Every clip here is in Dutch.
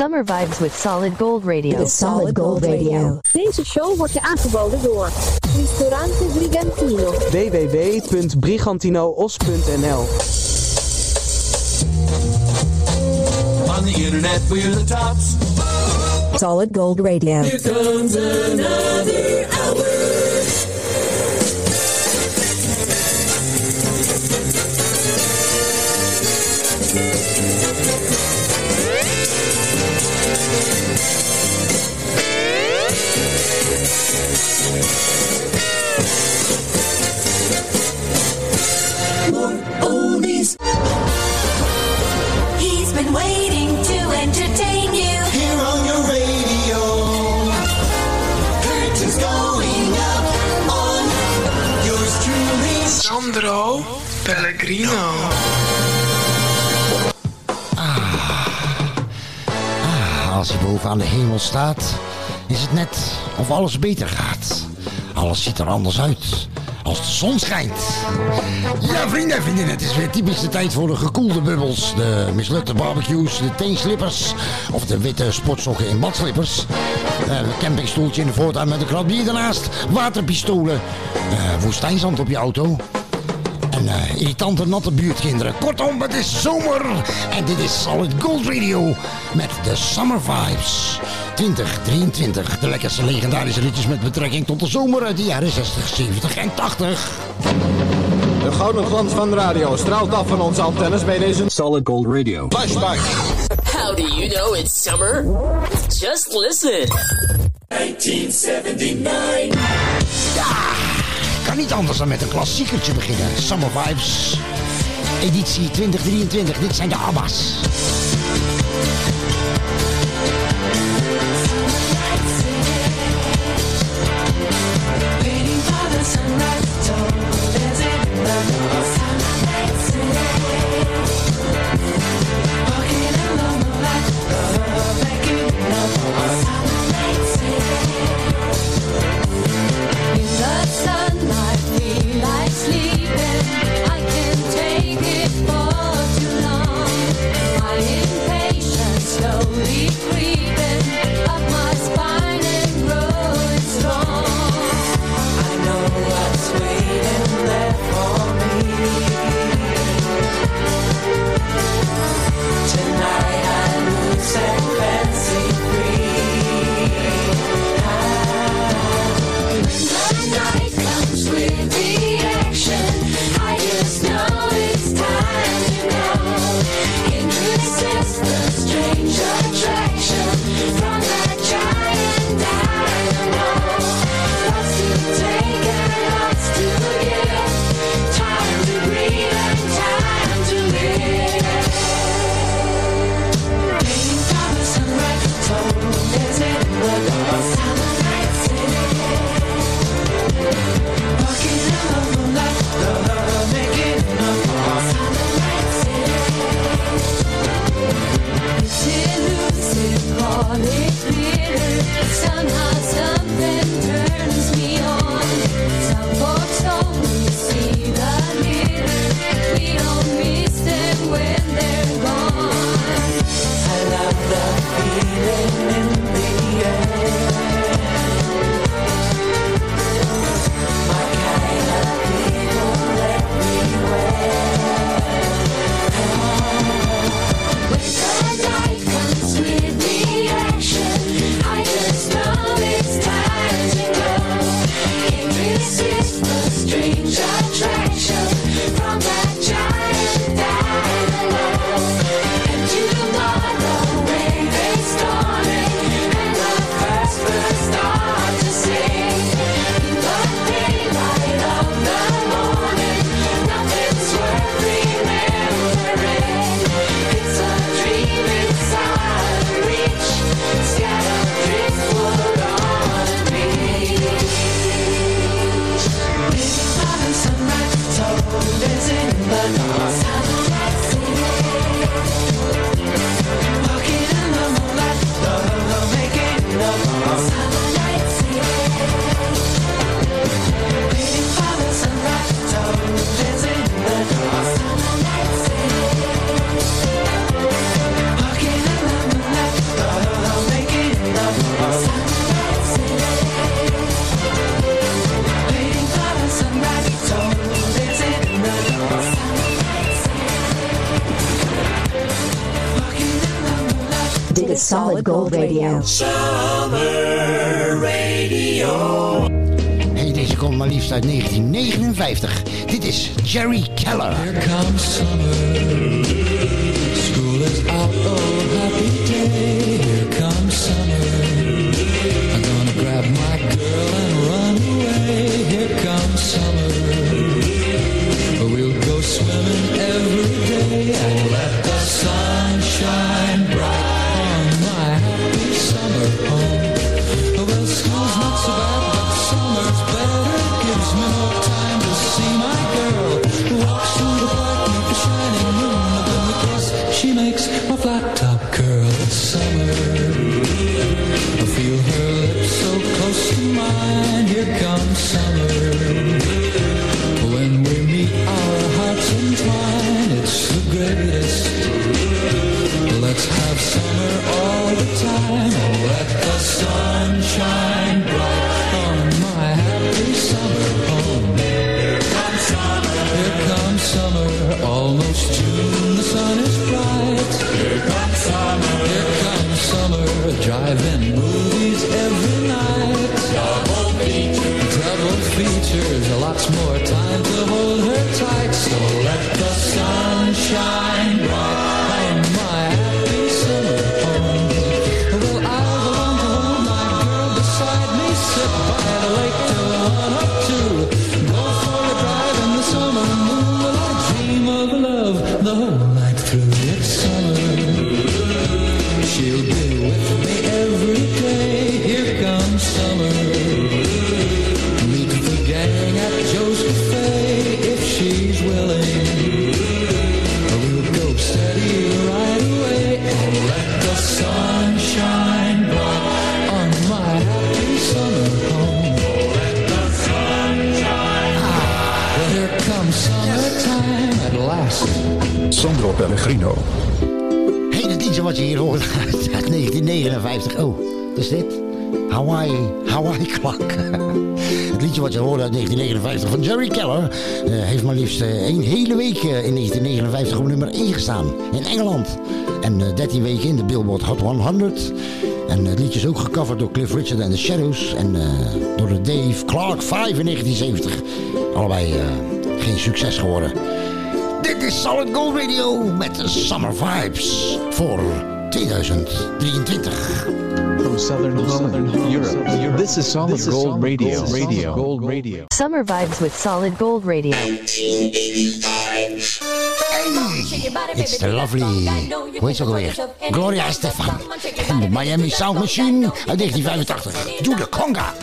Summer Vibes with Solid Gold Radio. With Solid Gold Radio. Deze show wordt je aangeboden door Ristorante Brigantino. www.brigantinoos.nl On the internet, we're the tops. Solid Gold Radio. Here comes another Sandro Pellegrino. Als hij boven aan de hemel staat, is het net of alles beter gaat. Alles ziet er anders uit als de zon schijnt. Ja, vrienden en vriendinnen, het is weer typisch de tijd voor de gekoelde bubbels. De mislukte barbecues, de teenslippers of de witte sportsokken in badslippers. Eh, Een campingstoeltje in de voortuin met een krat bier ernaast. Waterpistolen, eh, woestijnzand op je auto. En eh, irritante natte buurtkinderen. Kortom, het is zomer. En dit is Solid Gold Radio met de Summer Vibes 2023. De lekkerste legendarische liedjes met betrekking tot de zomer uit de jaren 60, 70 en 80. De gouden glans van de radio straalt af van onze antennes bij deze Solid Gold Radio. flashback. How do you know it's summer? Just listen. 1979. Niet anders dan met een klassiekertje beginnen. Summer Vibes editie 2023. Dit zijn de ABBA's. Gold Radio. Hey, deze komt maar liefst uit 1959. Dit is Jerry Keller. Here comes summer. Sandro Pellegrino. Hey, dat liedje wat je hier hoort uit 1959. Oh, is dit? Hawaii, Hawaii Clock. Het liedje wat je hoorde uit 1959 van Jerry Keller... eh, heeft maar liefst eh, een hele week eh, in 1959 op nummer 1 gestaan. In Engeland. En eh, 13 weken in de Billboard Hot 100. En het liedje is ook gecoverd door Cliff Richard en The Shadows. En eh, door de Dave Clark 5 in 1970. Allebei eh, geen succes geworden. Dit is Solid Gold Radio met de Summer Vibes voor 2023. From Southern Holland, Europe. This is Solid Gold Radio. Radio. Gold Radio. Summer vibes with Solid Gold Radio. It's the lovely, hoe heet ze ook alweer? Gloria Estefan. En de Miami Sound Machine uit 1985. Doe de conga.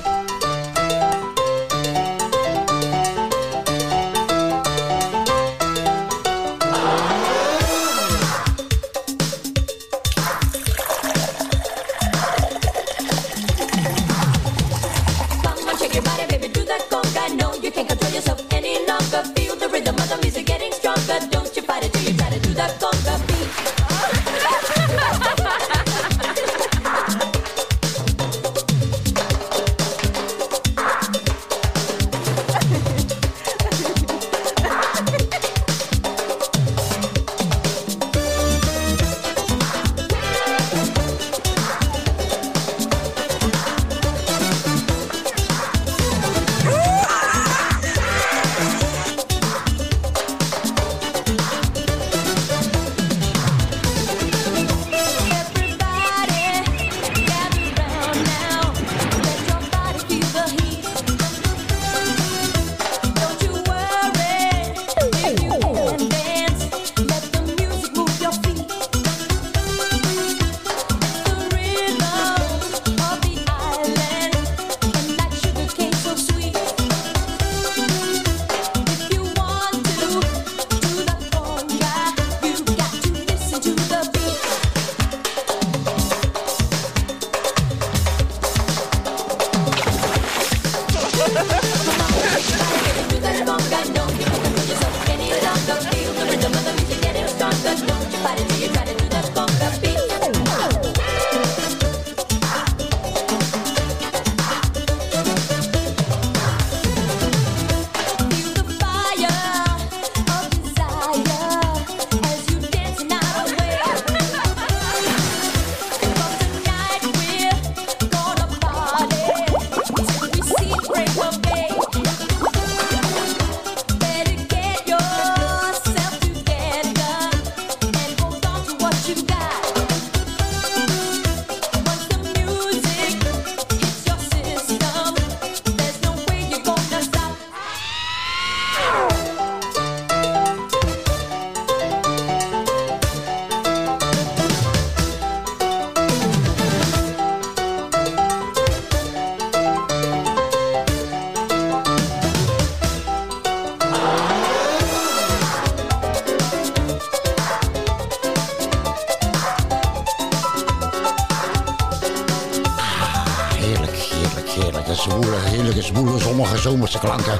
Heerlijke, zwoele, zonnige, zomerse klanken.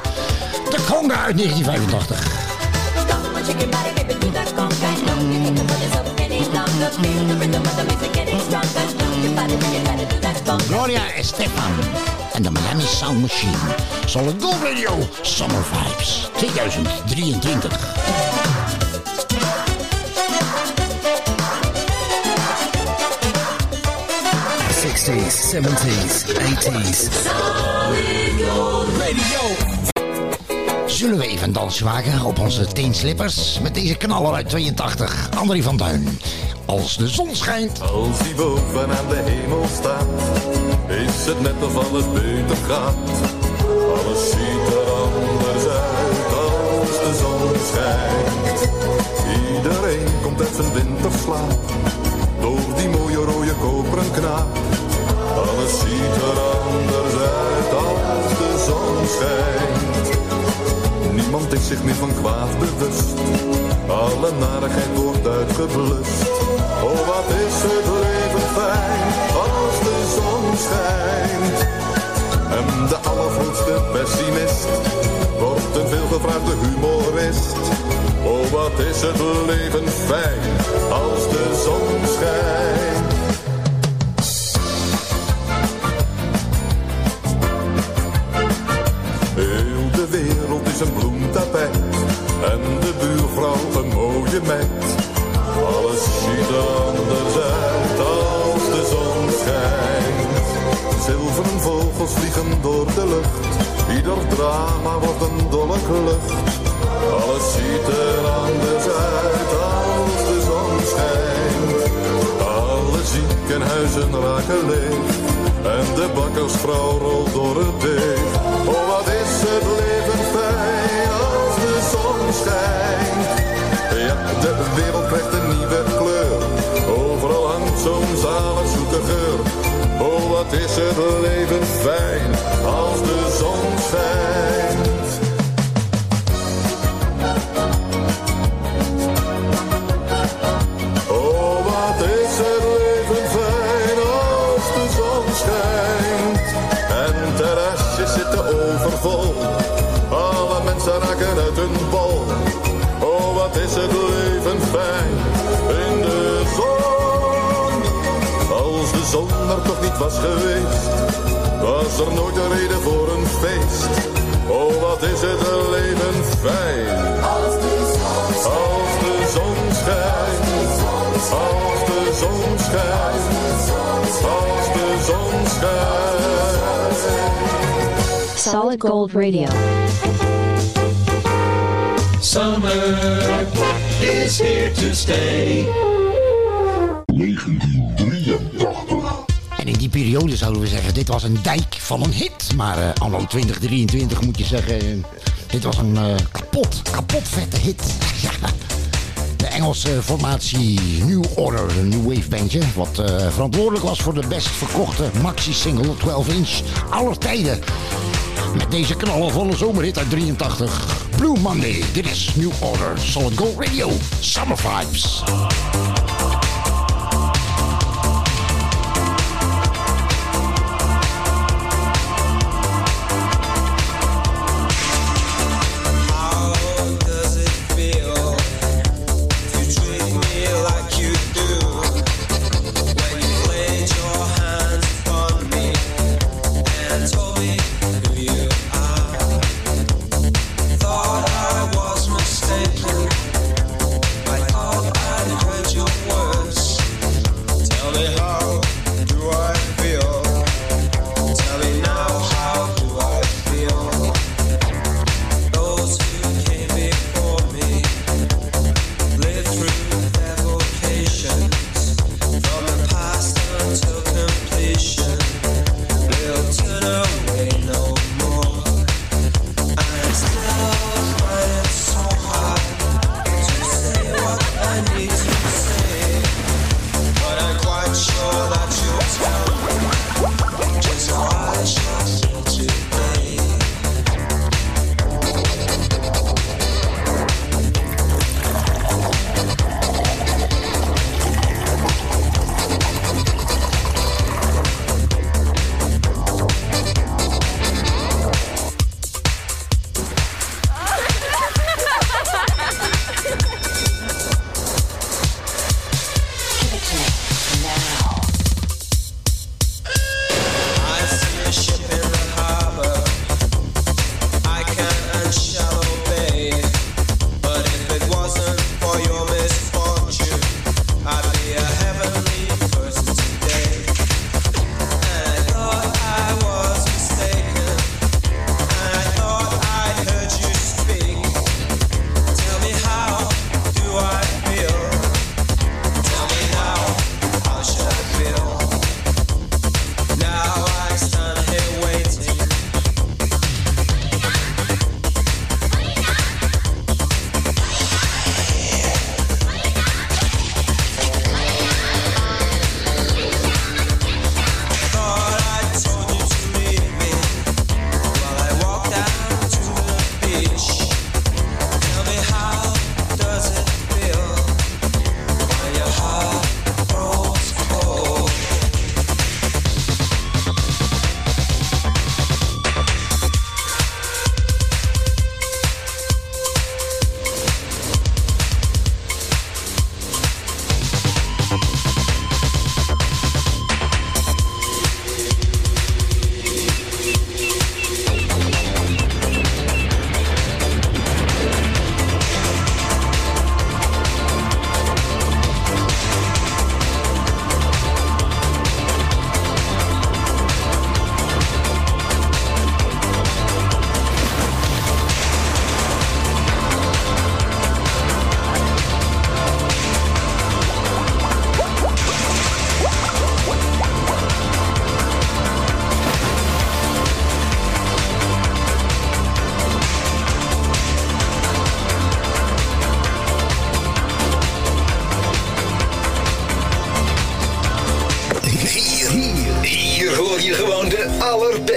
De conga uit 1985. Gloria Estefan en de Miami Sound Machine. Solid Gold Radio Summer Vibes 2023. Sixties, seventies, eighties. Zullen we even dansje maken op onze teenslippers met deze knaller uit 82, André van Duin. Als de zon schijnt. Als hij boven aan de hemel staat, is het net of alles beter gaat. Alles ziet er anders uit als de zon schijnt. Iedereen komt uit zijn winterslaap, door die mooie rode koperen knaap. Alles ziet er anders uit als de zon schijnt. Niemand is zich meer van kwaad bewust. Alle narigheid wordt uitgeblust. Oh, wat is het leven fijn als de zon schijnt. En de allergrootste pessimist wordt een veelgevraagde humorist. Oh, wat is het leven fijn als de zon schijnt. Alles ziet er anders uit als de zon schijnt. Zilveren vogels vliegen door de lucht, ieder drama wordt een dolle klucht. Alles ziet er anders uit als de zon schijnt. Alle ziekenhuizen raken leeg en de bakkersvrouw rolt door het deeg. Zoete geur. Oh, wat is het leven fijn als de zon schijnt. Niet was geweest, was er nooit een reden voor een feest. Oh, wat is het leven fijn. Als de zon Als de zon schijnt. Als de zon schijnt. Als de zon schijnt. Solid Gold Radio. Summer is here to stay. Periode zouden we zeggen, dit was een dijk van een hit. Maar eh anno 2023 moet je zeggen, eh, dit was een eh, kapot, kapot vette hit. De Engelse formatie New Order, een new wave bandje. Wat verantwoordelijk was voor de best verkochte maxi-single 12 inch aller tijden. Met deze knallenvolle zomerhit uit 83. Blue Monday, dit is New Order, Solid Gold Radio, Summer Vibes.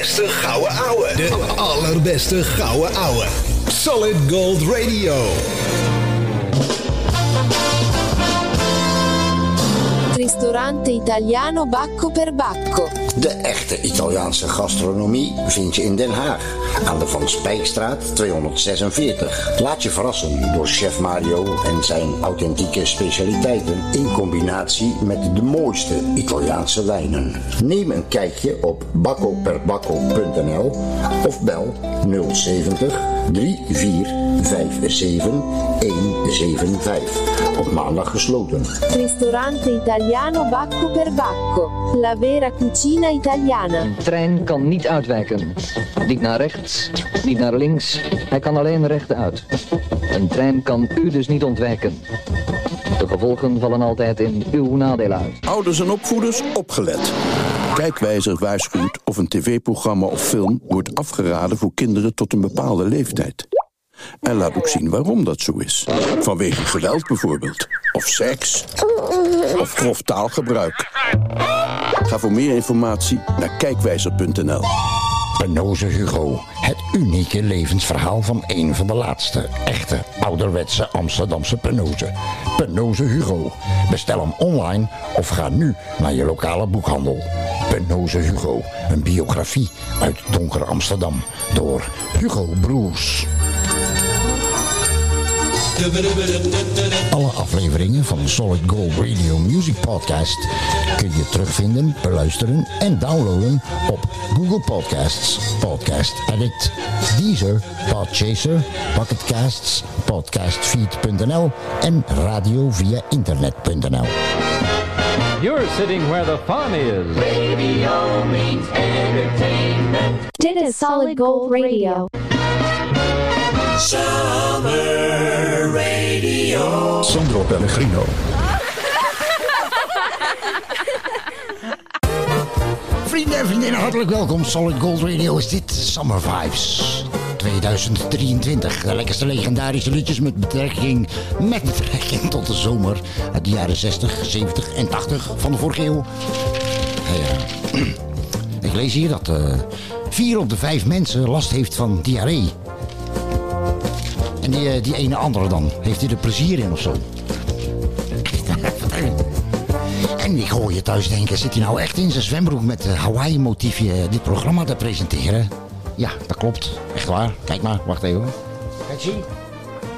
Allerbeste gouden ouwe. De allerbeste gouden ouwe. Solid Gold Radio. Ristorante italiano Bacco per Bacco. De echte Italiaanse gastronomie vind je in Den Haag. Aan de Van Spijkstraat 246. Laat je verrassen door chef Mario en zijn authentieke specialiteiten in combinatie met de mooiste Italiaanse wijnen. Neem een kijkje op baccoperbacco.nl of bel 070 3457 175. Op maandag gesloten. Ristorante italiano Bacco per Bacco. La vera cucina italiana. Een trein kan niet uitwijken. Niet naar rechts, niet naar links. Hij kan alleen rechtuit. Een trein kan u dus niet ontwijken. De gevolgen vallen altijd in uw nadeel uit. Ouders en opvoeders, opgelet. Kijkwijzer waarschuwt of een tv-programma of film wordt afgeraden voor kinderen tot een bepaalde leeftijd. En laat ook zien waarom dat zo is. Vanwege geweld bijvoorbeeld. Of seks. Of grof taalgebruik. Ga voor meer informatie naar kijkwijzer.nl. Penoze Hugo. Het unieke levensverhaal van een van de laatste echte ouderwetse Amsterdamse Penoze. Penoze Hugo. Bestel hem online of ga nu naar je lokale boekhandel. Penoze Hugo. Een biografie uit donker Amsterdam door Hugo Broers. Alle afleveringen van Solid Gold Radio Music Podcast kun je terugvinden, beluisteren en downloaden op Google Podcasts, Podcast Edit, Deezer, Podchaser, Pocketcasts, Podcastfeed.nl en radio via internet.nl. You're sitting where the fun is. Radio means entertainment. Dit is Solid Gold Radio. Summer Radio. Sandro Pellegrino. Vrienden en vriendinnen, hartelijk welkom. Solid Gold Radio is dit Summer Vibes 2023. De lekkerste legendarische liedjes met betrekking, met betrekking tot de zomer uit de jaren 60, 70 en 80 van de vorige eeuw. Ja. Ik lees hier dat eh, vier op de vijf mensen last heeft van diarree. En die, eh, die ene andere dan, heeft hij er plezier in of zo? En ik hoor je thuis denken, zit hij nou echt in zijn zwembroek met uh, Hawaii-motiefje dit programma te presenteren? Ja, dat klopt. Echt waar. Kijk maar, wacht even. Kijk zien.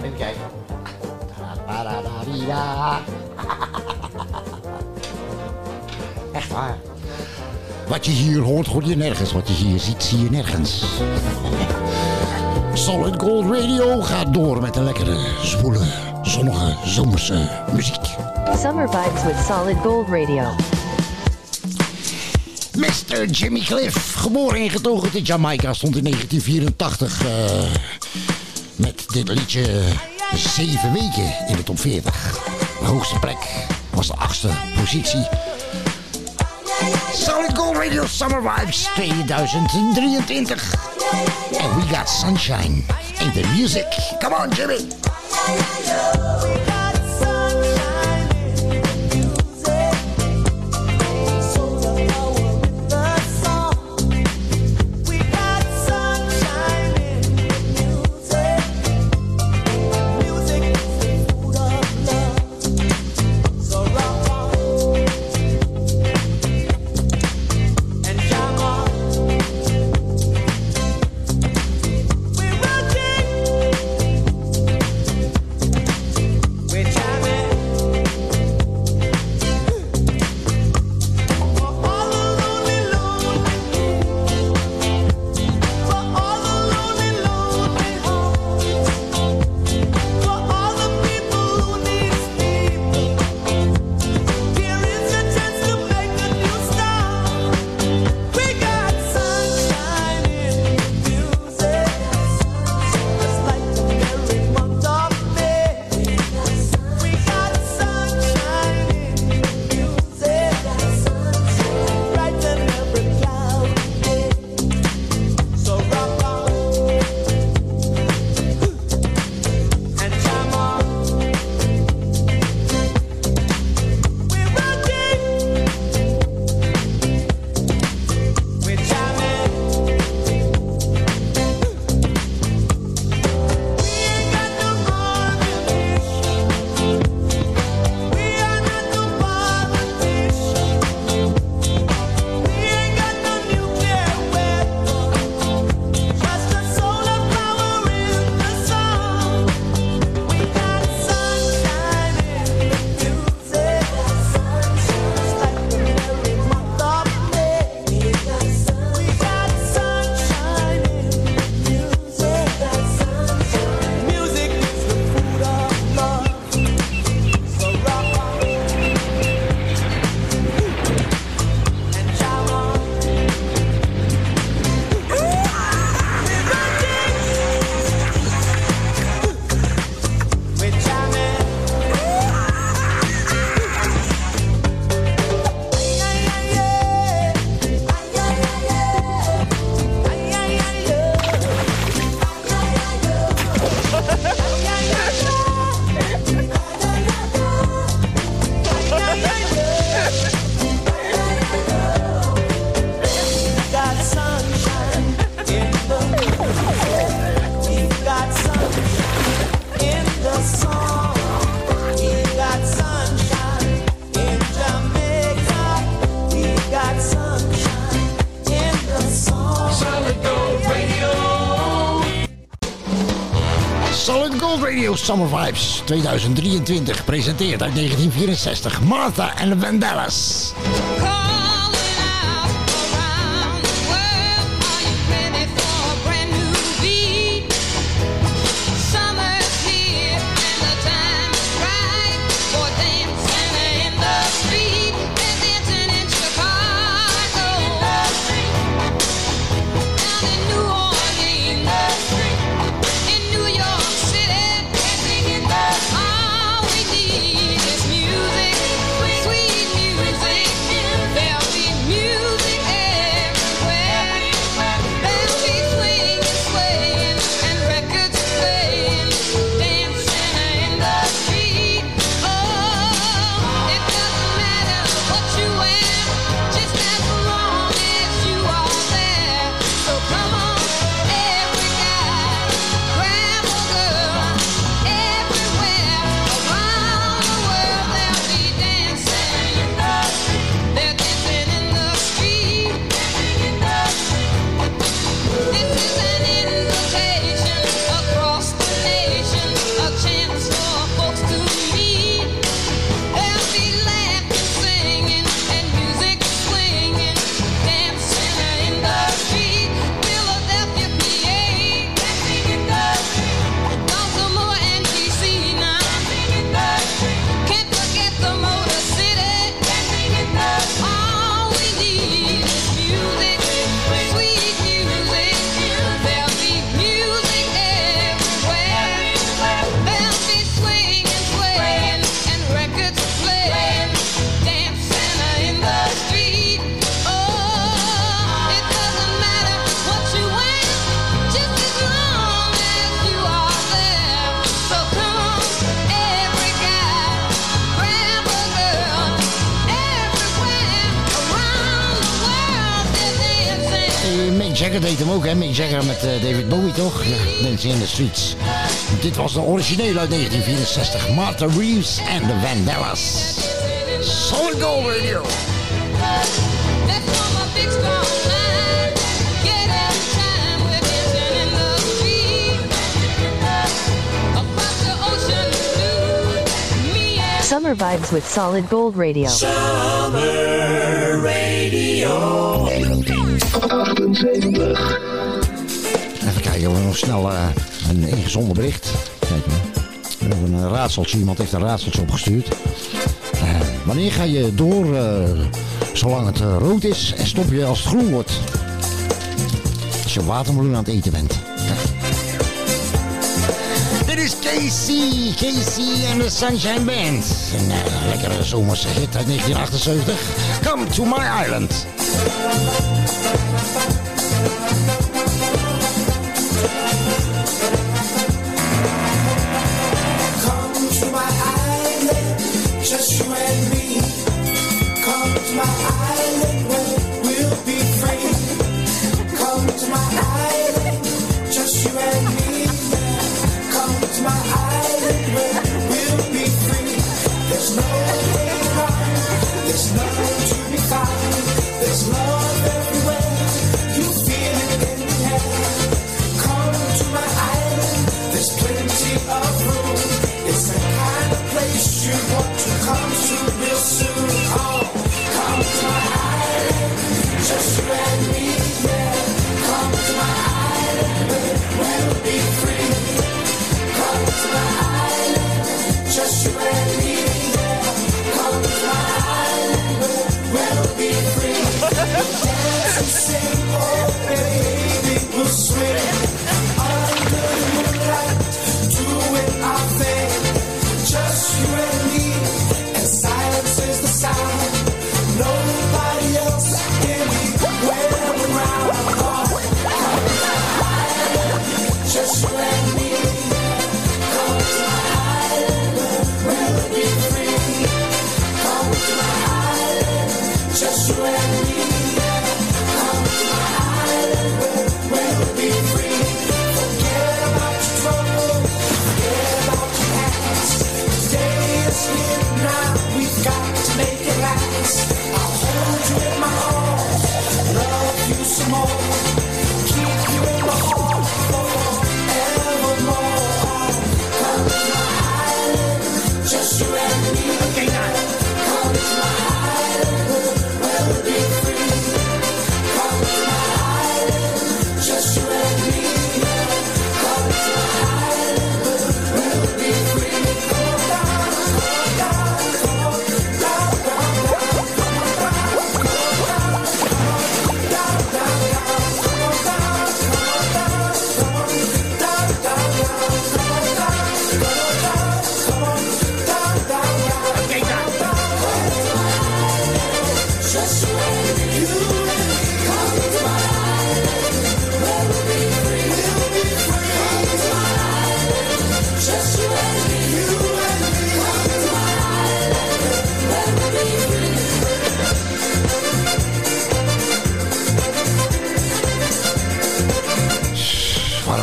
Even kijken. Echt waar. Wat je hier hoort, hoor je nergens. Wat je hier ziet, zie je nergens. Solid Gold Radio gaat door met een lekkere, zwoele, zonnige, zomerse muziek. Summer vibes with Solid Gold Radio. Mr. Jimmy Cliff, geboren en getogen te Jamaica, stond in 1984 eh, met dit liedje zeven weken in de top 40. De hoogste plek was de achtste positie. Solid Gold Radio Summer Vibes 2023. And we got sunshine and the music. Come on, Jimmy. Summer Vibes 2023 presenteert uit 1964 Martha en de Vandellas. was de origineel uit 1964. Martha Reeves en de Vandellas. Solid Gold Radio. Summer vibes with Solid Gold Radio. Summer Radio. Even kijken, we nog snel eh, een ingezonden bericht. Een raadseltje. Iemand heeft een raadseltje opgestuurd. Eh, wanneer ga je door eh, zolang het eh, rood is en stop je als het groen wordt? Als je watermeloen aan het eten bent. Dit is Casey, Casey en de Sunshine Band. Een lekkere zomerse hit uit 1978. Come to my island. just you. Yeah.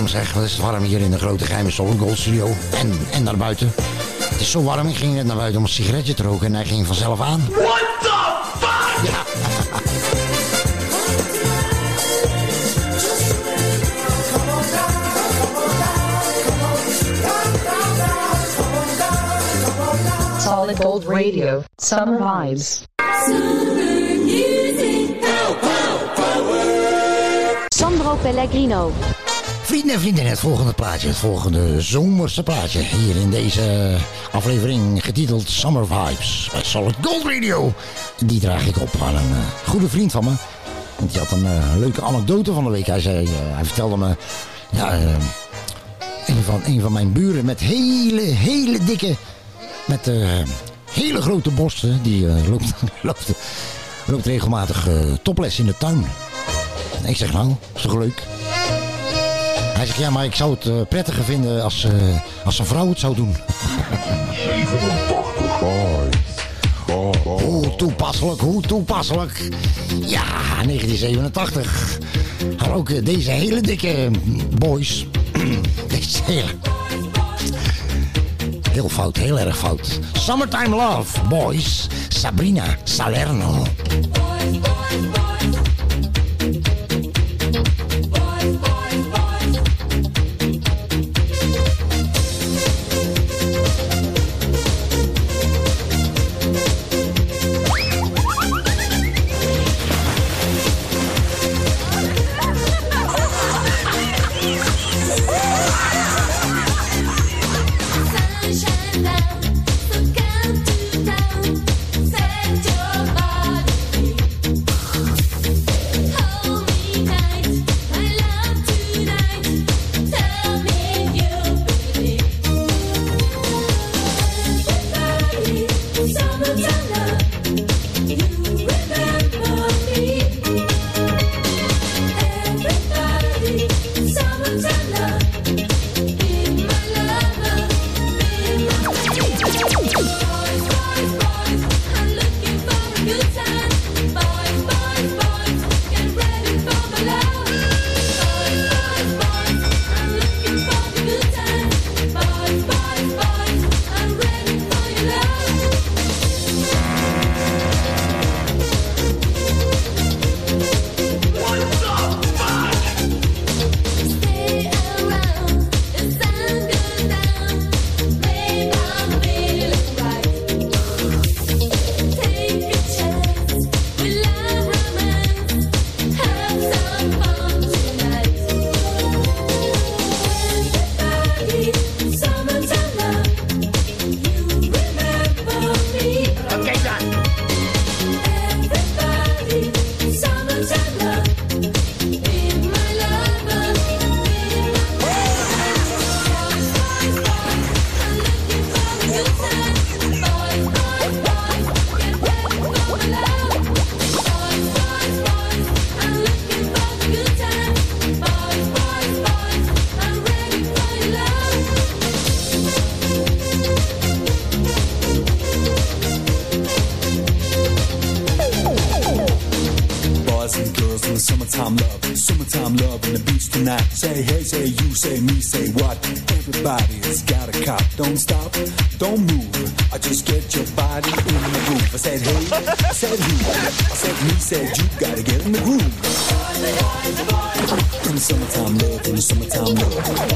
Zeg. Wat is het warm hier in de grote geheime Solid Gold Studio. En, en naar buiten. Het is zo warm, ik ging net naar buiten om een sigaretje te roken en hij ging vanzelf aan. What the fuck? Ja. Solid Gold Radio. Summer vibes. Sandro Pellegrino. Vrienden en vrienden, het volgende plaatje, het volgende zomerse plaatje. Hier in deze aflevering getiteld Summer Vibes bij Solid Gold Radio. Die draag ik op aan een eh, goede vriend van me. Want die had een eh, leuke anekdote van de week. Hij, zei, eh, hij vertelde me, ja, een, van, een van mijn buren met hele, hele dikke, met hele grote borsten. Die loopt, loopt, loopt regelmatig topless in de tuin. En ik zeg nou, is toch leuk? Hij zegt, ja, maar ik zou het eh, prettiger vinden als, eh, als een vrouw het zou doen. Hoe toepasselijk, hoe toepasselijk. Ja, 1987. Had ook eh, deze hele dikke boys. deze hele... Heel fout, heel erg fout. Summertime Love, boys. Sabrina Salerno. Uh! Summertime love, summertime love and the beach tonight. Say hey, say you, say me, say what? Everybody's got a cop. Don't stop, don't move. I just get your body in the groove. I said hey, I said who, I said me, said you. Gotta get in the groove. In the summertime love, in the summertime love.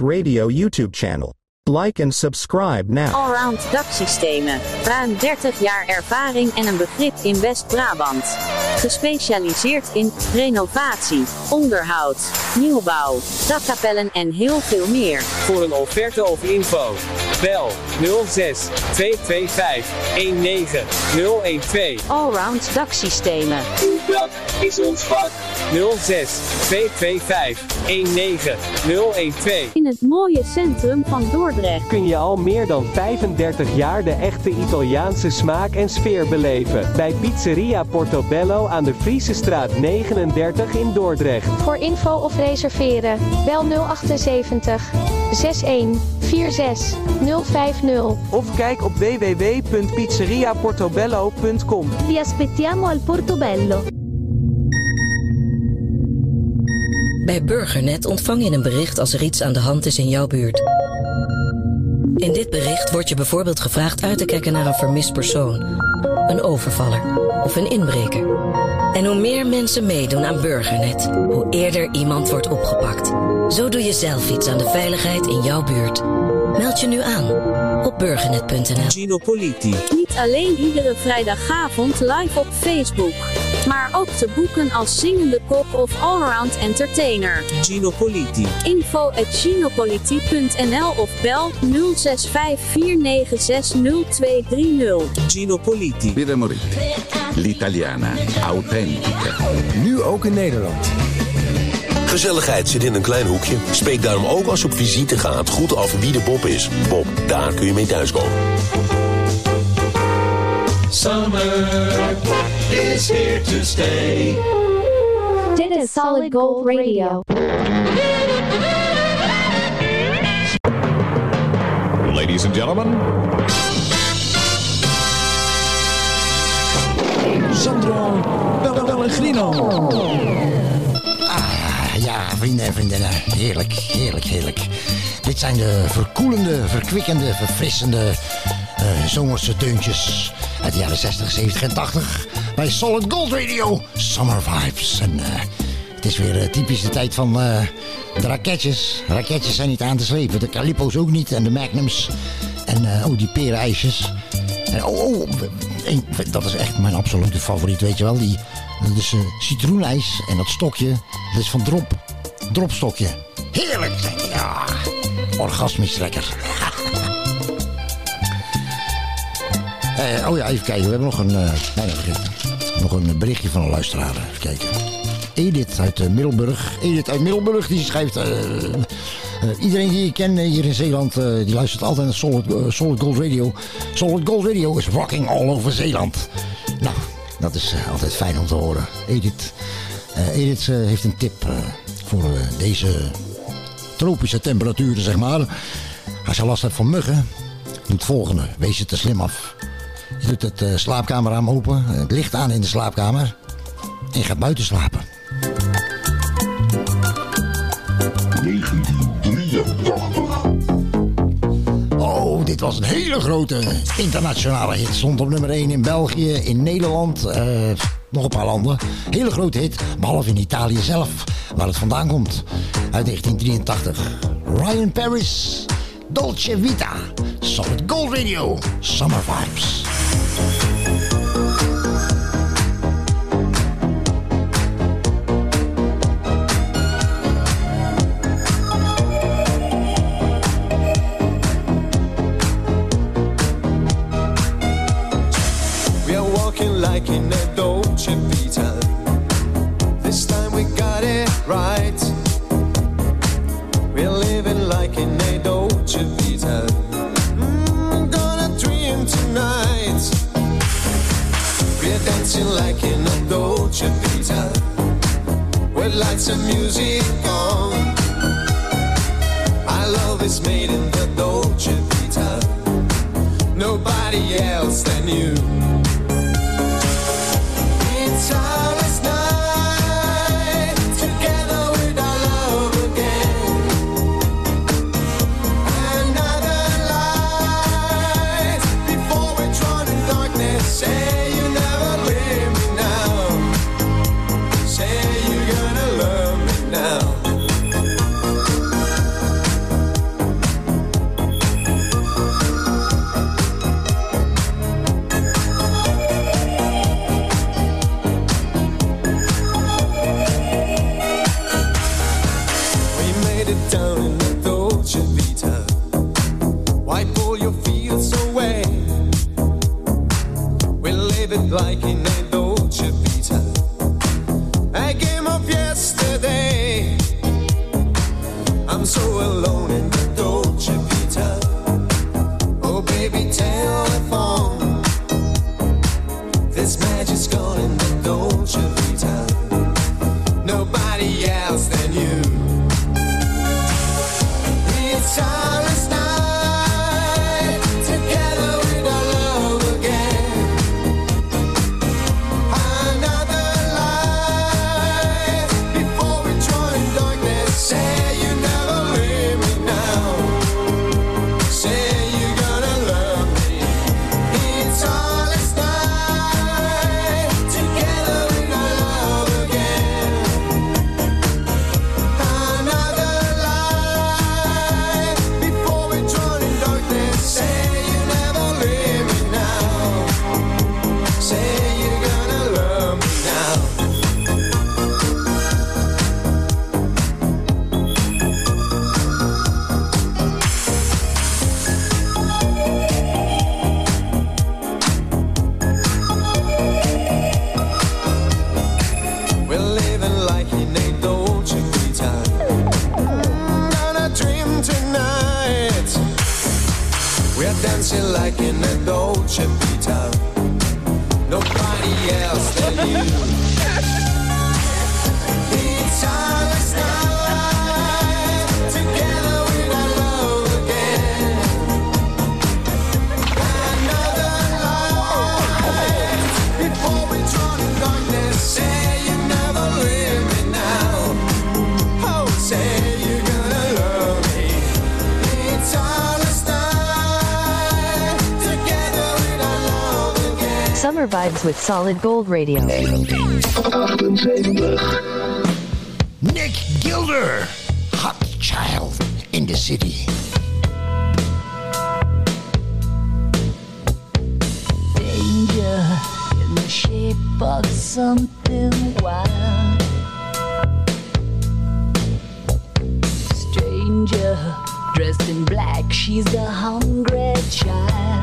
Radio YouTube channel. Like and subscribe now. Allround daksystemen. Ruim 30 jaar ervaring en een begrip in West-Brabant. Gespecialiseerd in renovatie, onderhoud, nieuwbouw, dakkapellen en heel veel meer. Voor een offerte of info. Bel 06 225 19012. Allround daksystemen. Dat is ons vak. 06 225 19012. In het mooie centrum van Dordrecht. Kun je al meer dan 35 jaar de echte Italiaanse smaak en sfeer beleven. Bij Pizzeria Portobello aan de Friese straat 39 in Dordrecht. Voor info of reserveren, bel 078 61 46 050. Of kijk op www.pizzeriaportobello.com. Vi aspettiamo al Portobello. Bij Burgernet ontvang je een bericht als er iets aan de hand is in jouw buurt. In dit bericht wordt je bijvoorbeeld gevraagd uit te kijken naar een vermist persoon, een overvaller of een inbreker. En hoe meer mensen meedoen aan Burgernet, hoe eerder iemand wordt opgepakt. Zo doe je zelf iets aan de veiligheid in jouw buurt. Meld je nu aan op burgernet.nl. Gino Politi. Niet alleen iedere vrijdagavond live op Facebook. Maar ook te boeken als zingende kop of allround entertainer. Gino Politi. Info at ginopolitie.nl of bel 0654960230. Gino Politi. Birra Moretti. L'italiana. Authentica. Nu ook in Nederland. Gezelligheid zit in een klein hoekje. Spreek daarom ook als je op visite gaat goed af wie de Bob is. Bob, daar kun je mee thuiskomen. Summer is here to stay. Dit is Solid Gold Radio. Ladies and gentlemen, Sandro Pellegrino. Ah, ja, vrienden en vriendinnen. Heerlijk, heerlijk, heerlijk. Dit zijn de verkoelende, verkwikkende, verfrissende eh, zomerse deuntjes uit de jaren 60, 70 en 80 bij Solid Gold Radio Summer Vibes. En eh, het is weer eh, typisch de tijd van eh, de raketjes. Raketjes zijn niet aan te slepen. De Calippo's ook niet en de Magnums. En oh, die perenijsjes. En oh, oh, dat is echt mijn absolute favoriet, weet je wel. Die, dat is citroenijs en dat stokje, dat is van drop. Dropstokje. Heerlijk. Ja, orgasmisch lekker. Eh, oh ja, even kijken. We hebben nog een, bijna vergeten. Nog een berichtje van een luisteraar. Even kijken. Edith uit eh, Middelburg. Edith uit Middelburg, die schrijft... iedereen die ik ken hier in Zeeland, die luistert altijd naar Solid, Gold Radio. Solid Gold Radio is rocking all over Zeeland. Nou, dat is altijd fijn om te horen. Edith, Edith heeft een tip voor deze tropische temperaturen, zeg maar. Als je last hebt van muggen, doe het volgende. Wees er te slim af. Doet het eh, slaapkamerraam open, het licht aan in de slaapkamer en gaat buiten slapen. 1983. Oh, dit was een hele grote internationale hit. Stond op nummer 1 in België, in Nederland, eh, nog een paar landen. Hele grote hit, behalve in Italië zelf, waar het vandaan komt. Uit 1983. Ryan Paris, Dolce Vita, Solid Gold Radio, Summer Vibes. vibes with Solid Gold Radio. Nick Gilder, hot child in the city. Danger in the shape of something wild. Stranger dressed in black, she's a hungry child.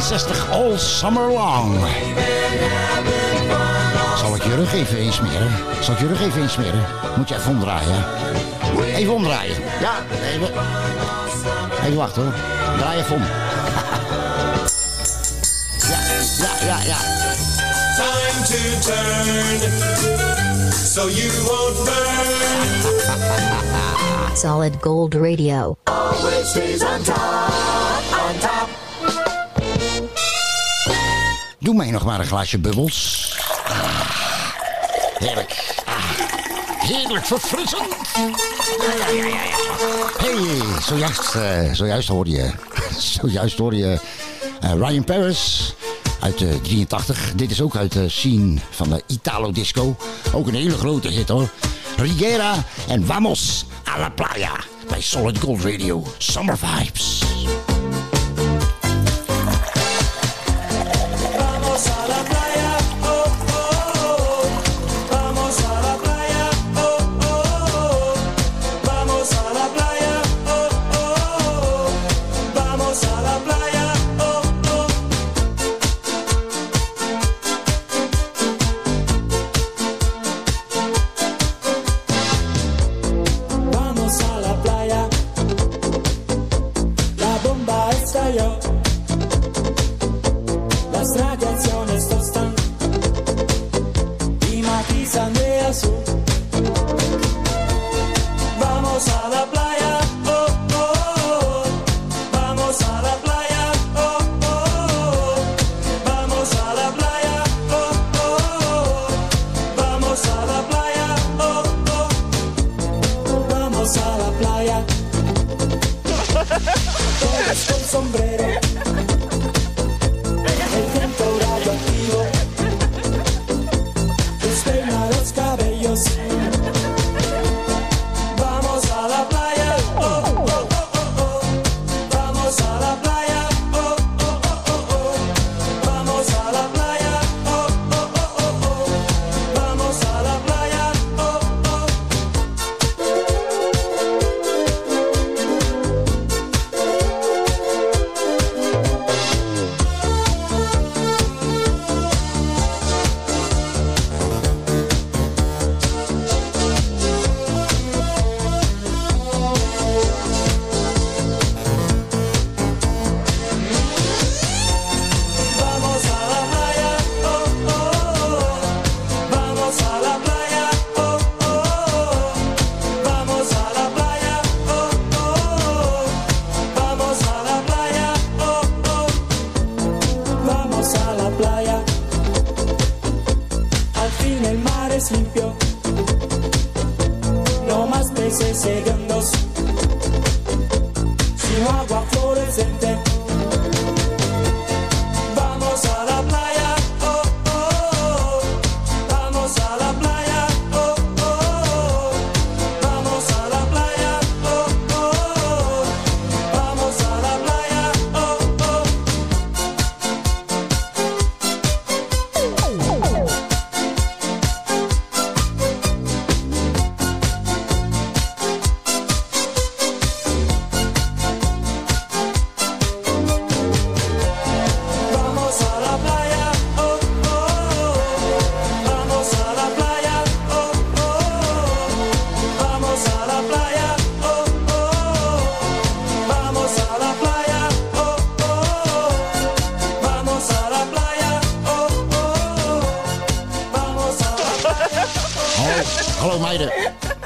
All Summer Long. Zal ik je rug even insmeren? Zal ik je rug even insmeren? Moet je even omdraaien. Even omdraaien. Ja, even. Even wachten hoor. Draai even om. Ja, ja, ja, ja. Time to turn. So you won't burn. Solid Gold Radio. Always is on top, on top. Doe mij nog maar een glaasje bubbels. Ah, heerlijk. Ah, heerlijk verfrissend. Ja, ja, ja, ja. hey, zojuist, uh, zojuist hoorde je... zojuist hoorde je eh, Ryan Paris uit eh, de 83. Dit is ook uit de scene van de Italo Disco. Ook een hele grote hit hoor. Rigera en Vamos a la Playa bij Solid Gold Radio. Summer Vibes.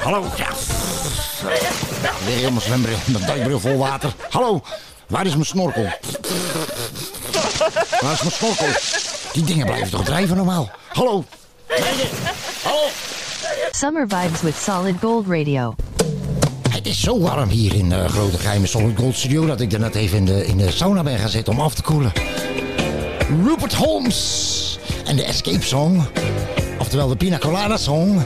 Hallo. Ja. Weer helemaal zwembril. Mijn duikbril vol water. Hallo. Waar is mijn snorkel? Waar is mijn snorkel? Die dingen blijven toch drijven normaal? Hallo. Hallo. Summer vibes with Solid Gold Radio. Het is zo warm hier in de grote geheime Solid Gold Studio... dat ik er net even in de, in de sauna ben gaan zitten om af te koelen. Rupert Holmes en de Escape Song. Oftewel de Pina Colada Song.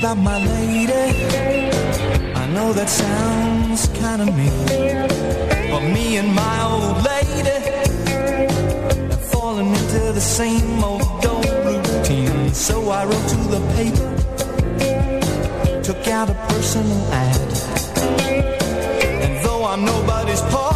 About my lady. I know that sounds kinda mean. But me and my old lady have fallen into the same old dull routine. So I wrote to the paper, took out a personal ad. And though I'm nobody's poet,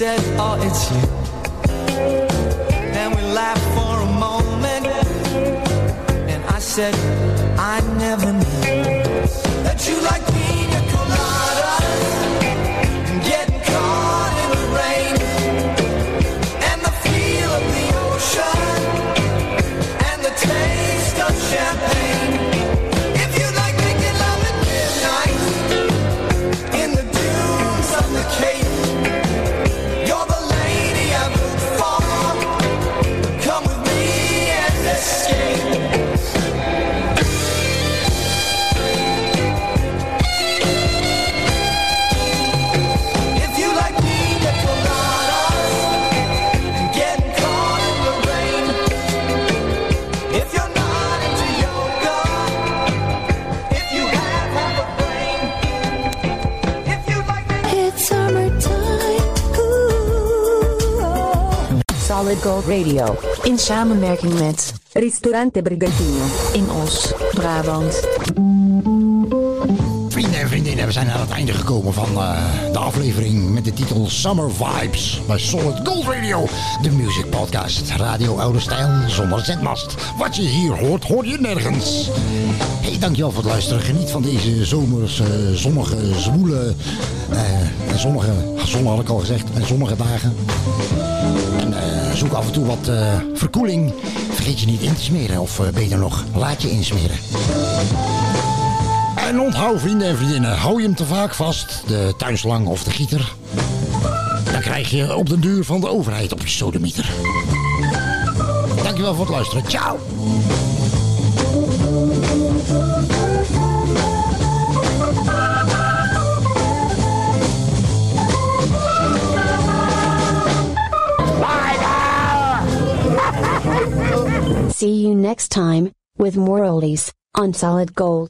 said, "Oh, it's you." Then we laughed for a moment, and I said, "I never Radio. In samenwerking met Ristorante Brigantino in Os, Brabant. Vrienden en vriendinnen, we zijn aan het einde gekomen van eh, de aflevering met de titel Summer Vibes bij Solid Gold Radio. De music podcast, radio oude stijl, zonder zendmast. Wat je hier hoort, hoor je nergens. Hey, dankjewel voor het luisteren. Geniet van deze zomers, eh, zonnige, zwoele, eh, en zonnige, zon had ik al gezegd, en zonnige dagen. En eh, zoek af en toe wat eh, verkoeling. Vergeet je niet in te smeren, of eh, beter nog, laat je insmeren. En onthoud, vrienden en vriendinnen, hou je hem te vaak vast, de tuinslang of de gieter. Dan krijg je op de duur van de overheid op je sodemieter. Dankjewel voor het luisteren. Ciao! See you next time, with more oldies, on Solid Gold.